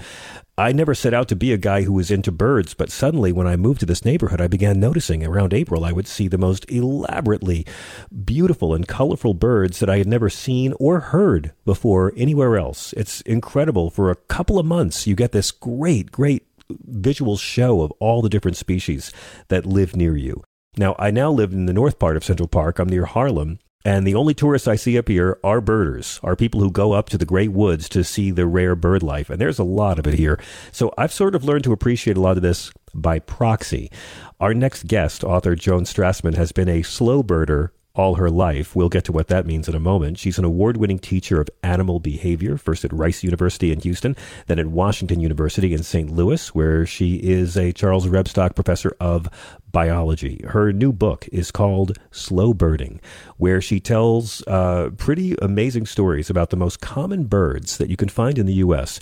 I never set out to be a guy who was into birds, but suddenly when I moved to this neighborhood, I began noticing around April, I would see the most elaborately beautiful and colorful birds that I had never seen or heard before anywhere else. It's incredible. For a couple of months, you get this great, great visual show of all the different species that live near you. Now, I now live in the north part of Central Park. I'm near Harlem. And the only tourists I see up here are birders, are people who go up to the great woods to see the rare bird life. And there's a lot of it here. So I've sort of learned to appreciate a lot of this by proxy. Our next guest, author Joan Strassman, has been a slow birder all her life. We'll get to what that means in a moment. She's an award winning teacher of animal behavior, first at Rice University in Houston, then at Washington University in St. Louis, where she is a Charles Rebstock professor of biology. Her new book is called Slow Birding, where she tells uh, pretty amazing stories about the most common birds that you can find in the U.S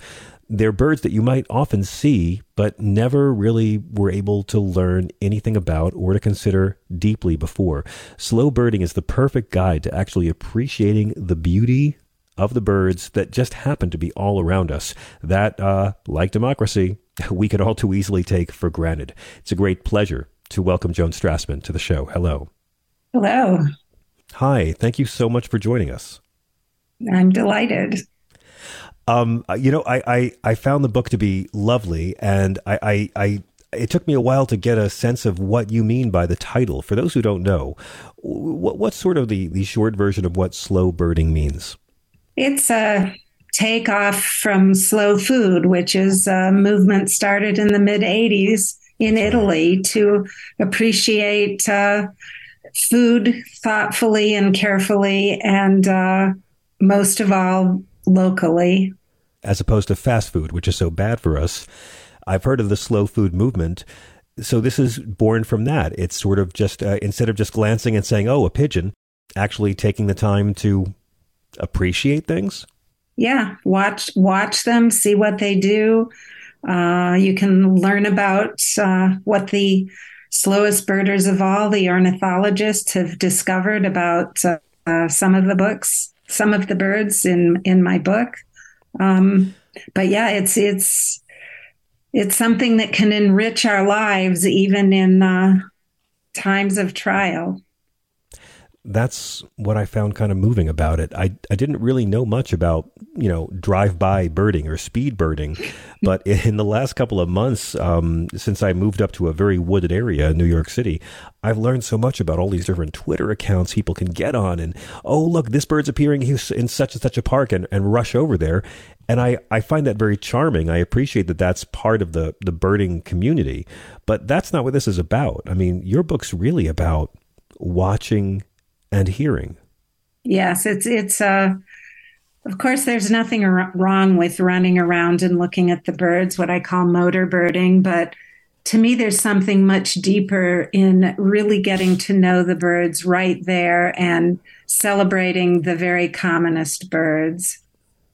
they're birds that you might often see, but never really were able to learn anything about or to consider deeply before. Slow birding is the perfect guide to actually appreciating the beauty of the birds that just happen to be all around us. That, uh, like democracy, we could all too easily take for granted. It's a great pleasure to welcome Joan Strassman to the show. Hello. Hello. Hi. Thank you so much for joining us. I'm delighted. Um, you know, I, I, I found the book to be lovely, and I, I, I it took me a while to get a sense of what you mean by the title. For those who don't know, what, what's sort of the, the short version of what slow birding means? It's a takeoff from slow food, which is a movement started in the mid 80s in Italy to appreciate uh, food thoughtfully and carefully, and uh, most of all, locally. As opposed to fast food, which is so bad for us. I've heard of the slow food movement. So this is born from that. It's sort of just, uh, instead of just glancing and saying, oh, a pigeon, actually taking the time to appreciate things. Yeah, watch watch them, see what they do. Uh, you can learn about uh, what the slowest birders of all, the ornithologists, have discovered about uh, some of the books, some of the birds in in my book. Um, but yeah, it's it's it's something that can enrich our lives even in uh, times of trial that's what I found kind of moving about it. I, I didn't really know much about, you know, drive by birding or speed birding. But in the last couple of months, um, since I moved up to a very wooded area in New York City, I've learned so much about all these different Twitter accounts people can get on. And, oh, look, this bird's appearing in such and such a park and, and rush over there. And I, I find that very charming. I appreciate that that's part of the, the birding community. But that's not what this is about. I mean, your book's really about watching and hearing. Yes, it's it's uh of course there's nothing wrong with running around and looking at the birds, what I call motor birding, but to me there's something much deeper in really getting to know the birds right there and celebrating the very commonest birds.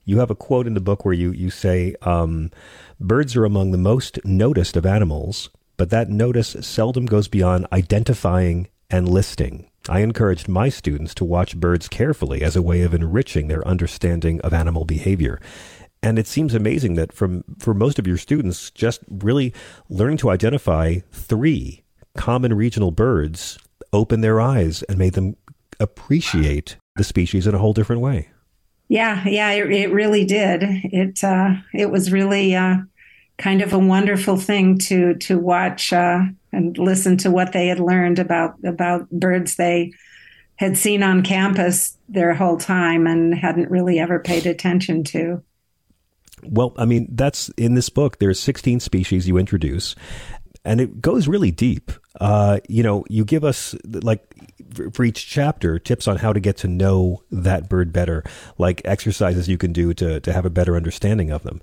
You have a quote in the book where you you say um, birds are among the most noticed of animals, but that notice seldom goes beyond identifying and listing. I encouraged my students to watch birds carefully as a way of enriching their understanding of animal behavior. And it seems amazing that from for most of your students, just really learning to identify three common regional birds opened their eyes and made them appreciate the species in a whole different way. Yeah, yeah, it, it really did. It uh, it was really uh, kind of a wonderful thing to to watch uh, and listen to what they had learned about about birds they had seen on campus their whole time and hadn't really ever paid attention to. Well, I mean, that's in this book. There's 16 species you introduce, and it goes really deep. Uh, you know, you give us like for each chapter tips on how to get to know that bird better, like exercises you can do to to have a better understanding of them.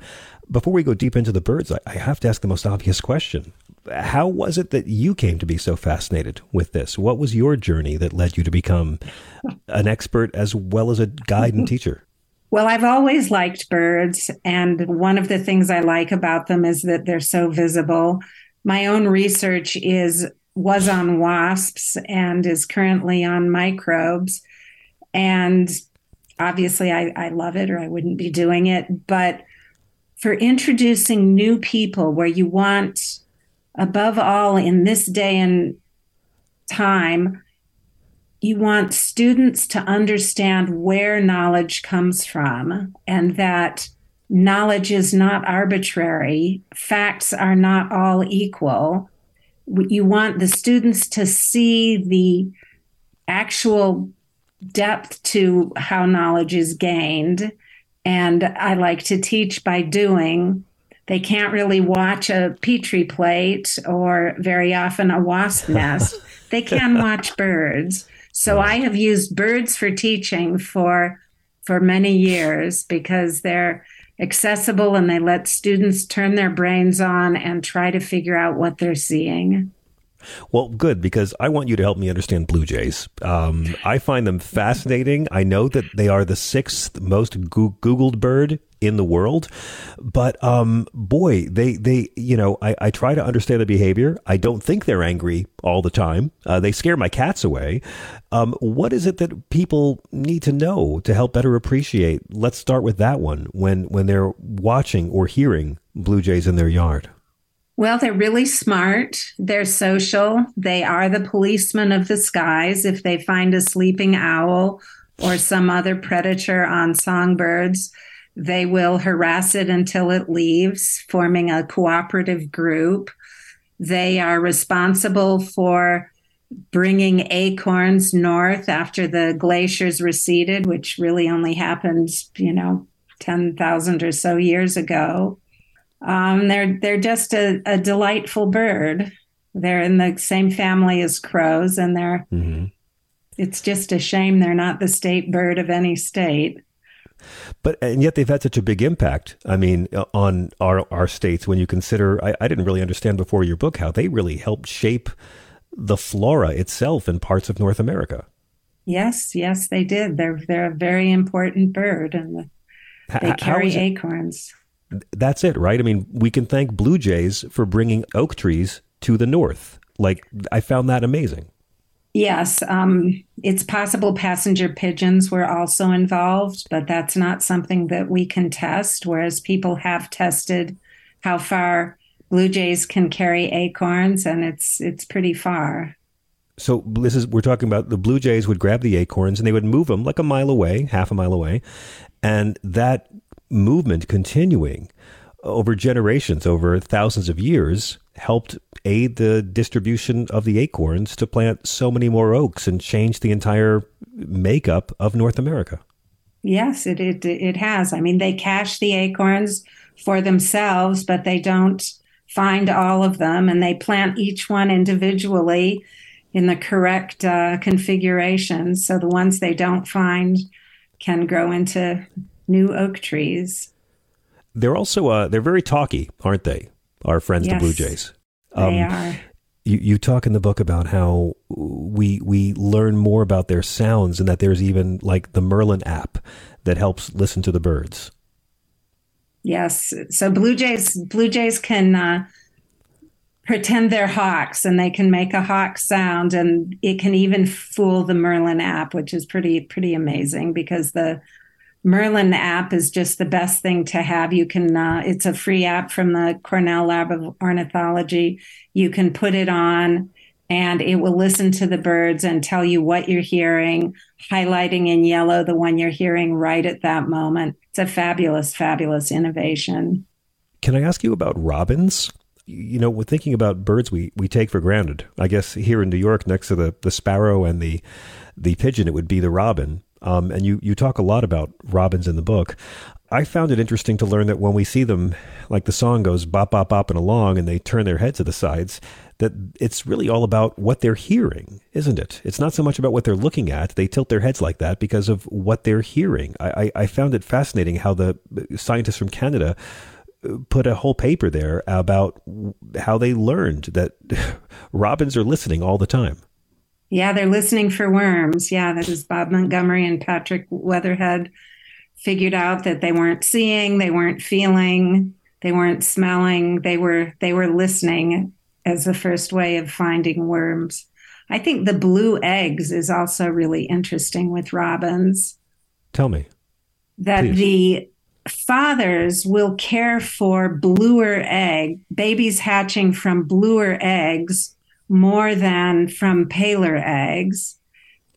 Before we go deep into the birds, I, I have to ask the most obvious question: How was it that you came to be so fascinated with this? What was your journey that led you to become an expert as well as a guide and teacher? Well, I've always liked birds, and one of the things I like about them is that they're so visible. My own research is was on wasps and is currently on microbes. And obviously, I, I love it or I wouldn't be doing it. But for introducing new people, where you want, above all, in this day and time, you want students to understand where knowledge comes from and that knowledge is not arbitrary, facts are not all equal you want the students to see the actual depth to how knowledge is gained. And I like to teach by doing. They can't really watch a petri plate or very often a wasp nest. they can watch birds. So I have used birds for teaching for for many years because they're accessible and they let students turn their brains on and try to figure out what they're seeing. Well, good because I want you to help me understand blue jays. Um, I find them fascinating. I know that they are the sixth most Googled bird in the world, but um, boy, they they you know I, I try to understand the behavior. I don't think they're angry all the time. Uh, they scare my cats away. Um, what is it that people need to know to help better appreciate? Let's start with that one when when they're watching or hearing blue jays in their yard. Well, they're really smart. They're social. They are the policemen of the skies. If they find a sleeping owl or some other predator on songbirds, they will harass it until it leaves, forming a cooperative group. They are responsible for bringing acorns north after the glaciers receded, which really only happened, you know, 10,000 or so years ago. Um, they're they're just a, a, delightful bird. They're in the same family as crows, and they're. Mm-hmm. It's just a shame they're not the state bird of any state. But and yet they've had such a big impact. I mean, uh, on our our states. When you consider, I, I didn't really understand before your book how they really helped shape the flora itself in parts of North America. Yes, yes, they did. They're they're a very important bird, and they carry acorns. That's it, right? I mean, we can thank blue jays for bringing oak trees to the north. Like, I found that amazing. Yes, um, it's possible passenger pigeons were also involved, but that's not something that we can test. Whereas people have tested how far blue jays can carry acorns, and it's it's pretty far. So this is we're talking about the blue jays would grab the acorns and they would move them like a mile away, half a mile away, and that movement continuing over generations, over thousands of years, helped aid the distribution of the acorns to plant so many more oaks and change the entire makeup of North America. Yes, it it it has. I mean, they cache the acorns for themselves, but they don't find all of them, and they plant each one individually in the correct uh, configuration. So the ones they don't find can grow into new oak trees. They're also uh, they're very talky, aren't they? Our friends, yes, the Blue Jays. Um, they are. You, you talk in the book about how we we learn more about their sounds, and that there's even like the Merlin app that helps listen to the birds. Yes. So blue jays blue jays can uh, pretend they're hawks and they can make a hawk sound and it can even fool the Merlin app, which is pretty pretty amazing because the Merlin app is just the best thing to have. You can, uh, it's a free app from the Cornell Lab of Ornithology. You can put it on and it will listen to the birds and tell you what you're hearing, highlighting in yellow the one you're hearing right at that moment. It's a fabulous, fabulous innovation. Can I ask you about robins? You know, we're thinking about birds we, we take for granted. I guess here in New York, next to the, the sparrow and the the pigeon, it would be the robin. Um, and you, you talk a lot about robins in the book. I found it interesting to learn that when we see them, like the song goes bop, bop, bopping along and they turn their heads to the sides, that it's really all about what they're hearing, isn't it? It's not so much about what they're looking at. They tilt their heads like that because of what they're hearing. I, I, I found it fascinating how the scientists from Canada uh, put a whole paper there about how they learned that robins are listening all the time. Yeah, they're listening for worms. Yeah, that is Bob Montgomerie and Patrick Weatherhead figured out that they weren't seeing, they weren't feeling, they weren't smelling, they were they were listening as the first way of finding worms. I think the blue eggs is also really interesting with robins. Tell me. That Please. the fathers will care for bluer egg, babies hatching from bluer eggs more than from paler eggs.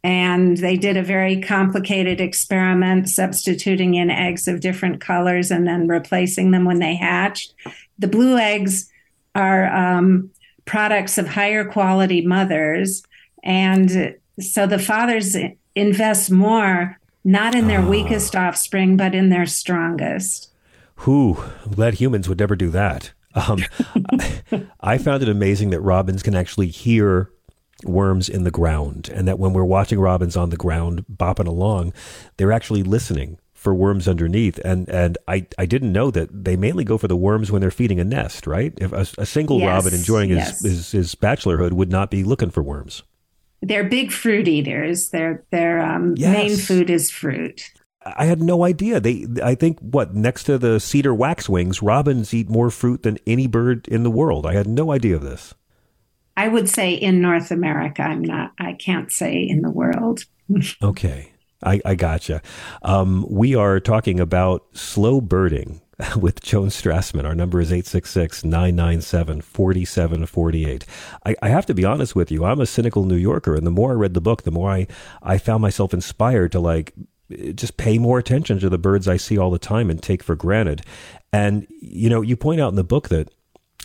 And they did a very complicated experiment, substituting in eggs of different colors and then replacing them when they hatched. The blue eggs are um, products of higher quality mothers. And so the fathers invest more, not in their oh. weakest offspring, but in their strongest. Who? I'm glad humans would never do that. Um, I found it amazing that robins can actually hear worms in the ground, and that when we're watching robins on the ground bopping along, they're actually listening for worms underneath. And and I, I didn't know that they mainly go for the worms when they're feeding a nest, right? If a, a single yes, robin enjoying yes. his, his, his bachelorhood would not be looking for worms. They're big fruit eaters. Their their um, yes. main food is fruit. I had no idea. They, I think, what next to the cedar waxwings, robins eat more fruit than any bird in the world. I had no idea of this. I would say in North America. I'm not. I can't say in the world. okay, I, I gotcha. Um, we are talking about slow birding with Joan Strassman. Our number is 866 997 4748. I have to be honest with you. I'm a cynical New Yorker, and the more I read the book, the more I, I found myself inspired to like just pay more attention to the birds I see all the time and take for granted. And, you know, you point out in the book that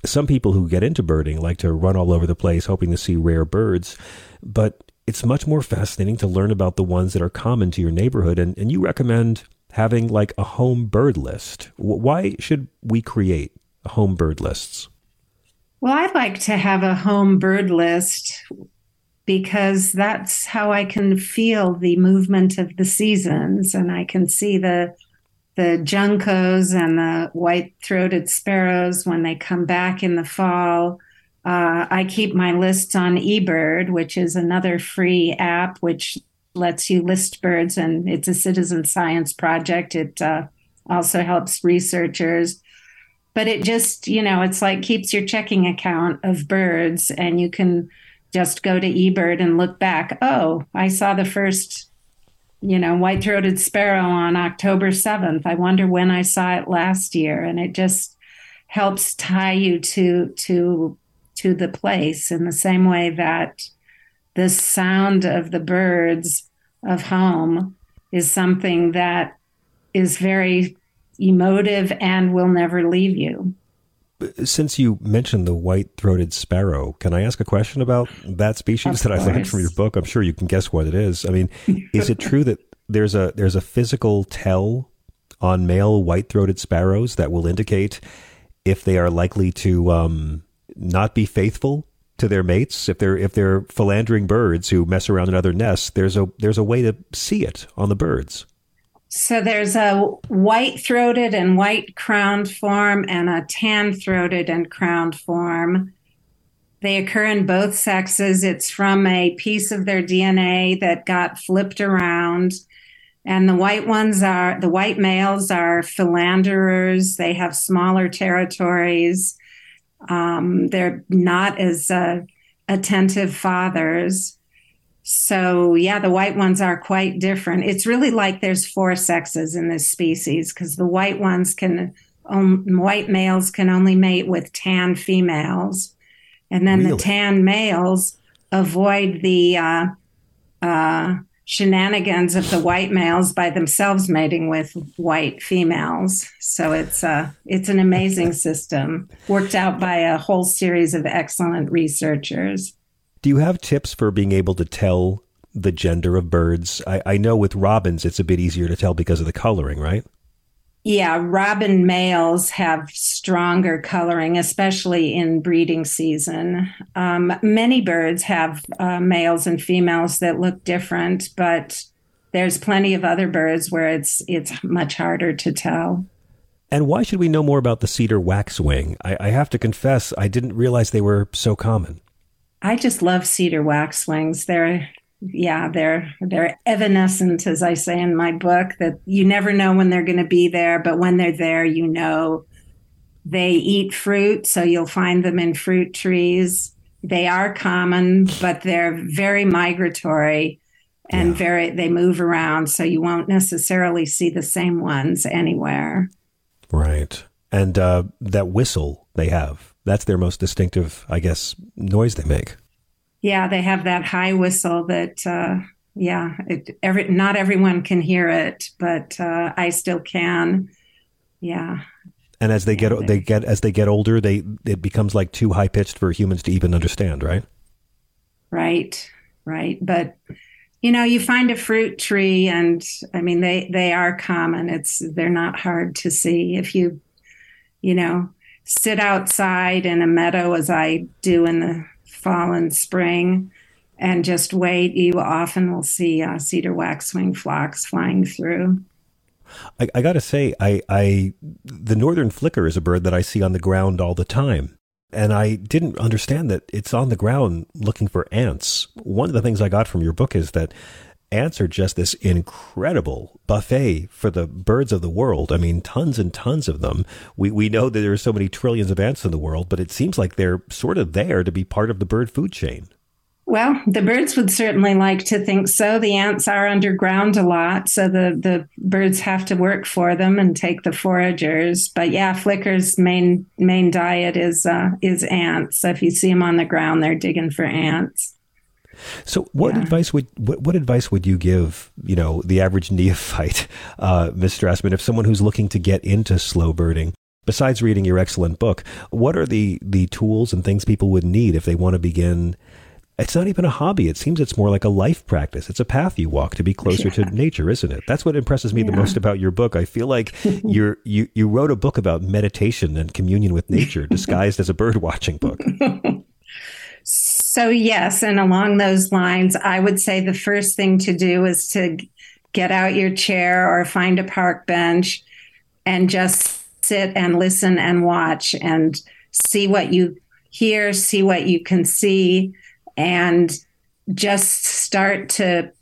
some people who get into birding like to run all over the place hoping to see rare birds, but it's much more fascinating to learn about the ones that are common to your neighborhood. And, and you recommend having like a home bird list. Why should we create home bird lists? Well, I'd like to have a home bird list because that's how I can feel the movement of the seasons and I can see the the juncos and the white-throated sparrows when they come back in the fall. Uh, I keep my lists on eBird, which is another free app which lets you list birds, and it's a citizen science project. It uh, also helps researchers. But it just, you know, it's like keeps your checking account of birds, and you can just go to eBird and look back. Oh, I saw the first, you know, white throated sparrow on October 7th. I wonder when I saw it last year. And it just helps tie you to to to the place in the same way that the sound of the birds of home is something that is very emotive and will never leave you. Since you mentioned the white throated sparrow, can I ask a question about that species that I learned from your book? I'm sure you can guess what it is. I mean, is it true that there's a there's a physical tell on male white throated sparrows that will indicate if they are likely to um, not be faithful to their mates? If they're if they're philandering birds who mess around in other nests, there's a there's a way to see it on the birds. So there's a white throated and white crowned form and a tan throated and crowned form. They occur in both sexes. It's from a piece of their DNA that got flipped around. And the white ones are the white males are philanderers. They have smaller territories. Um, they're not as uh, attentive fathers. So, yeah, the white ones are quite different. It's really like there's four sexes in this species because the white ones can, um, white males can only mate with tan females. And then Really? the tan males avoid the uh, uh, shenanigans of the white males by themselves mating with white females. So it's uh, it's an amazing system worked out by a whole series of excellent researchers. Do you have tips for being able to tell the gender of birds? I, I know with robins it's a bit easier to tell because of the coloring, right? Yeah, robin males have stronger coloring, especially in breeding season. Um, many birds have uh, males and females that look different, but there's plenty of other birds where it's it's much harder to tell. And why should we know more about the cedar waxwing? I, I have to confess, I didn't realize they were so common. I just love cedar waxwings. They're yeah, they're they're evanescent, as I say in my book, that you never know when they're going to be there, but when they're there, you know. They eat fruit, so you'll find them in fruit trees. They are common, but they're very migratory and very they move around, so you won't necessarily see the same ones anywhere. Right. And uh, that whistle they have, that's their most distinctive, I guess, noise they make. Yeah, they have that high whistle that, uh, yeah, it, every not everyone can hear it, but uh, I still can. Yeah, And as they get they get as they get older, they it becomes like too high pitched for humans to even understand, right? right, right. But you know, you find a fruit tree, and I mean, they they are common. It's they're not hard to see if you, you know, sit outside in a meadow as I do in the fall and spring. And just wait. You often will see uh, cedar waxwing flocks flying through. I, I got to say, I, I the northern flicker is a bird that I see on the ground all the time, and I didn't understand that it's on the ground looking for ants. One of the things I got from your book is that ants are just this incredible buffet for the birds of the world. I mean, tons and tons of them. We we know that there are so many trillions of ants in the world, but it seems like they're sort of there to be part of the bird food chain. Well, the birds would certainly like to think so. The ants are underground a lot, so the, the birds have to work for them and take the foragers. But yeah, Flicker's main main diet is uh, is ants. So if you see them on the ground, they're digging for ants. So, what yeah. advice would what, what, advice would you give? You know, the average neophyte, uh, Ms. Strassman, if someone who's looking to get into slow birding, besides reading your excellent book, what are the the tools and things people would need if they want to begin? it's not even a hobby. It seems it's more like a life practice. It's a path you walk to be closer yeah. to nature, isn't it? That's what impresses me yeah. the most about your book. I feel like you're you you wrote a book about meditation and communion with nature disguised as a bird watching book. so yes, and along those lines, I would say the first thing to do is to get out your chair or find a park bench and just sit and listen and watch and see what you hear, see what you can see and just start to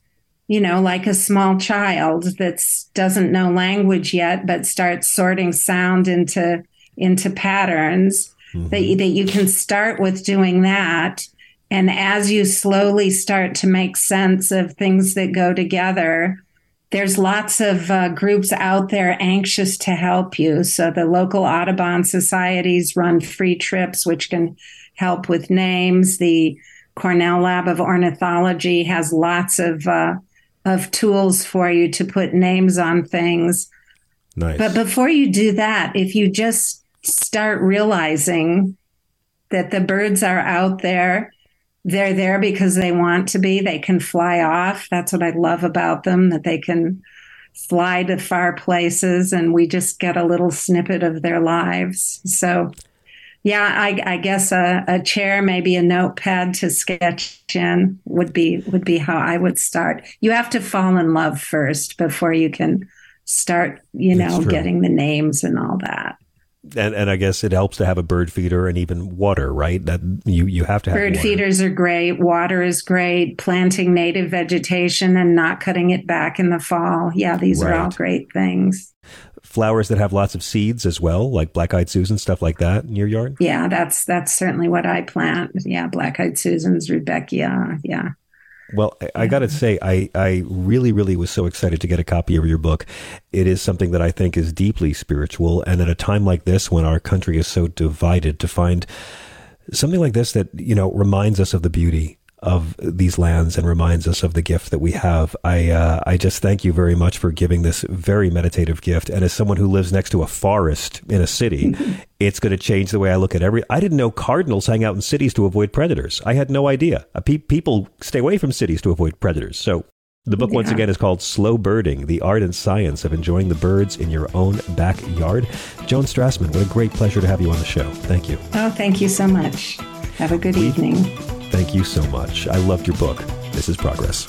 you know like a small child that doesn't know language yet but starts sorting sound into into patterns mm-hmm. that, that you can start with doing that and as you slowly start to make sense of things that go together there's lots of uh, groups out there anxious to help you so the local audubon societies run free trips which can help with names the Cornell Lab of Ornithology has lots of uh, of tools for you to put names on things. Nice. But before you do that, if you just start realizing that the birds are out there, they're there because they want to be. They can fly off. That's what I love about them, that they can fly to far places and we just get a little snippet of their lives. So yeah, I, I guess a, a, chair, maybe a notepad to sketch in would be would be how I would start. You have to fall in love first before you can start, you know, getting the names and all that. And, and I guess it helps to have a bird feeder and even water, right? That you you have to have bird water. feeders are great. Water is great. Planting native vegetation and not cutting it back in the fall. Yeah, these right. are all great things flowers that have lots of seeds as well, like black-eyed Susan, stuff like that in your yard? Yeah, that's that's certainly what I plant. Yeah, black-eyed Susans, Rudbeckia. Yeah. Well, I, I got to mm-hmm. say, I, I really, really was so excited to get a copy of your book. It is something that I think is deeply spiritual. And at a time like this, when our country is so divided, to find something like this that, you know, reminds us of the beauty of these lands and reminds us of the gift that we have. I uh, I just thank you very much for giving this very meditative gift. And as someone who lives next to a forest in a city, it's going to change the way I look at every. I didn't know cardinals hang out in cities to avoid predators. I had no idea. Pe- people stay away from cities to avoid predators. So. The book, yeah. once again, is called Slow Birding The Art and Science of Enjoying the Birds in Your Own Backyard. Joan Strassman, what a great pleasure to have you on the show. Thank you. Oh, thank you so much. Have a good we, evening. Thank you so much. I loved your book. This is Progress.